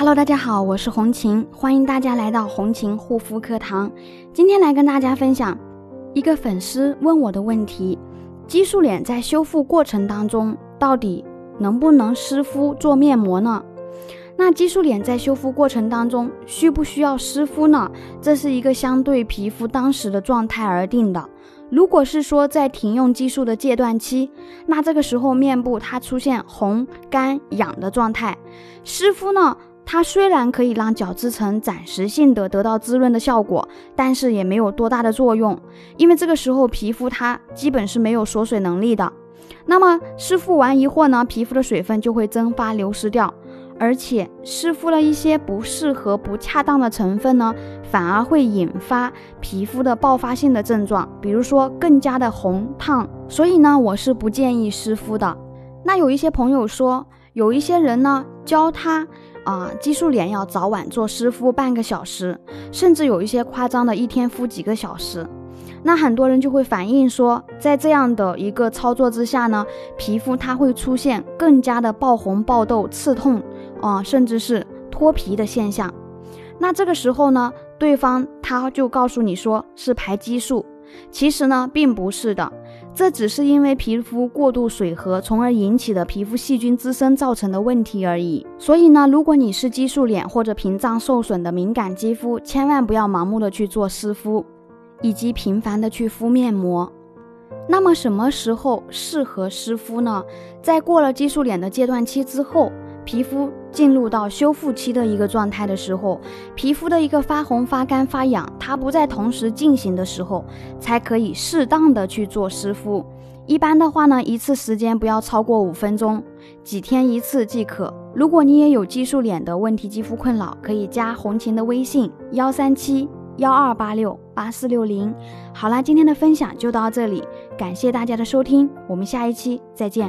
Hello，大家好，我是红琴，欢迎大家来到红琴护肤课堂。今天来跟大家分享一个粉丝问我的问题：激素脸在修复过程当中，到底能不能湿敷做面膜呢？那激素脸在修复过程当中需不需要湿敷呢？这是一个相对皮肤当时的状态而定的。如果是说在停用激素的戒断期，那这个时候面部它出现红、干、痒的状态，湿敷呢？它虽然可以让角质层暂时性的得到滋润的效果，但是也没有多大的作用，因为这个时候皮肤它基本是没有锁水能力的。那么湿敷完一会儿呢，皮肤的水分就会蒸发流失掉，而且湿敷了一些不适合、不恰当的成分呢，反而会引发皮肤的爆发性的症状，比如说更加的红烫。所以呢，我是不建议湿敷的。那有一些朋友说，有一些人呢教他。啊，激素脸要早晚做湿敷半个小时，甚至有一些夸张的一天敷几个小时。那很多人就会反映说，在这样的一个操作之下呢，皮肤它会出现更加的爆红、爆痘、刺痛啊，甚至是脱皮的现象。那这个时候呢，对方他就告诉你说是排激素，其实呢并不是的。这只是因为皮肤过度水合，从而引起的皮肤细菌滋生造成的问题而已。所以呢，如果你是激素脸或者屏障受损的敏感肌肤，千万不要盲目的去做湿敷，以及频繁的去敷面膜。那么什么时候适合湿敷呢？在过了激素脸的阶段期之后。皮肤进入到修复期的一个状态的时候，皮肤的一个发红、发干、发痒，它不在同时进行的时候，才可以适当的去做湿敷。一般的话呢，一次时间不要超过五分钟，几天一次即可。如果你也有激素脸的问题、肌肤困扰，可以加红琴的微信：幺三七幺二八六八四六零。好啦，今天的分享就到这里，感谢大家的收听，我们下一期再见。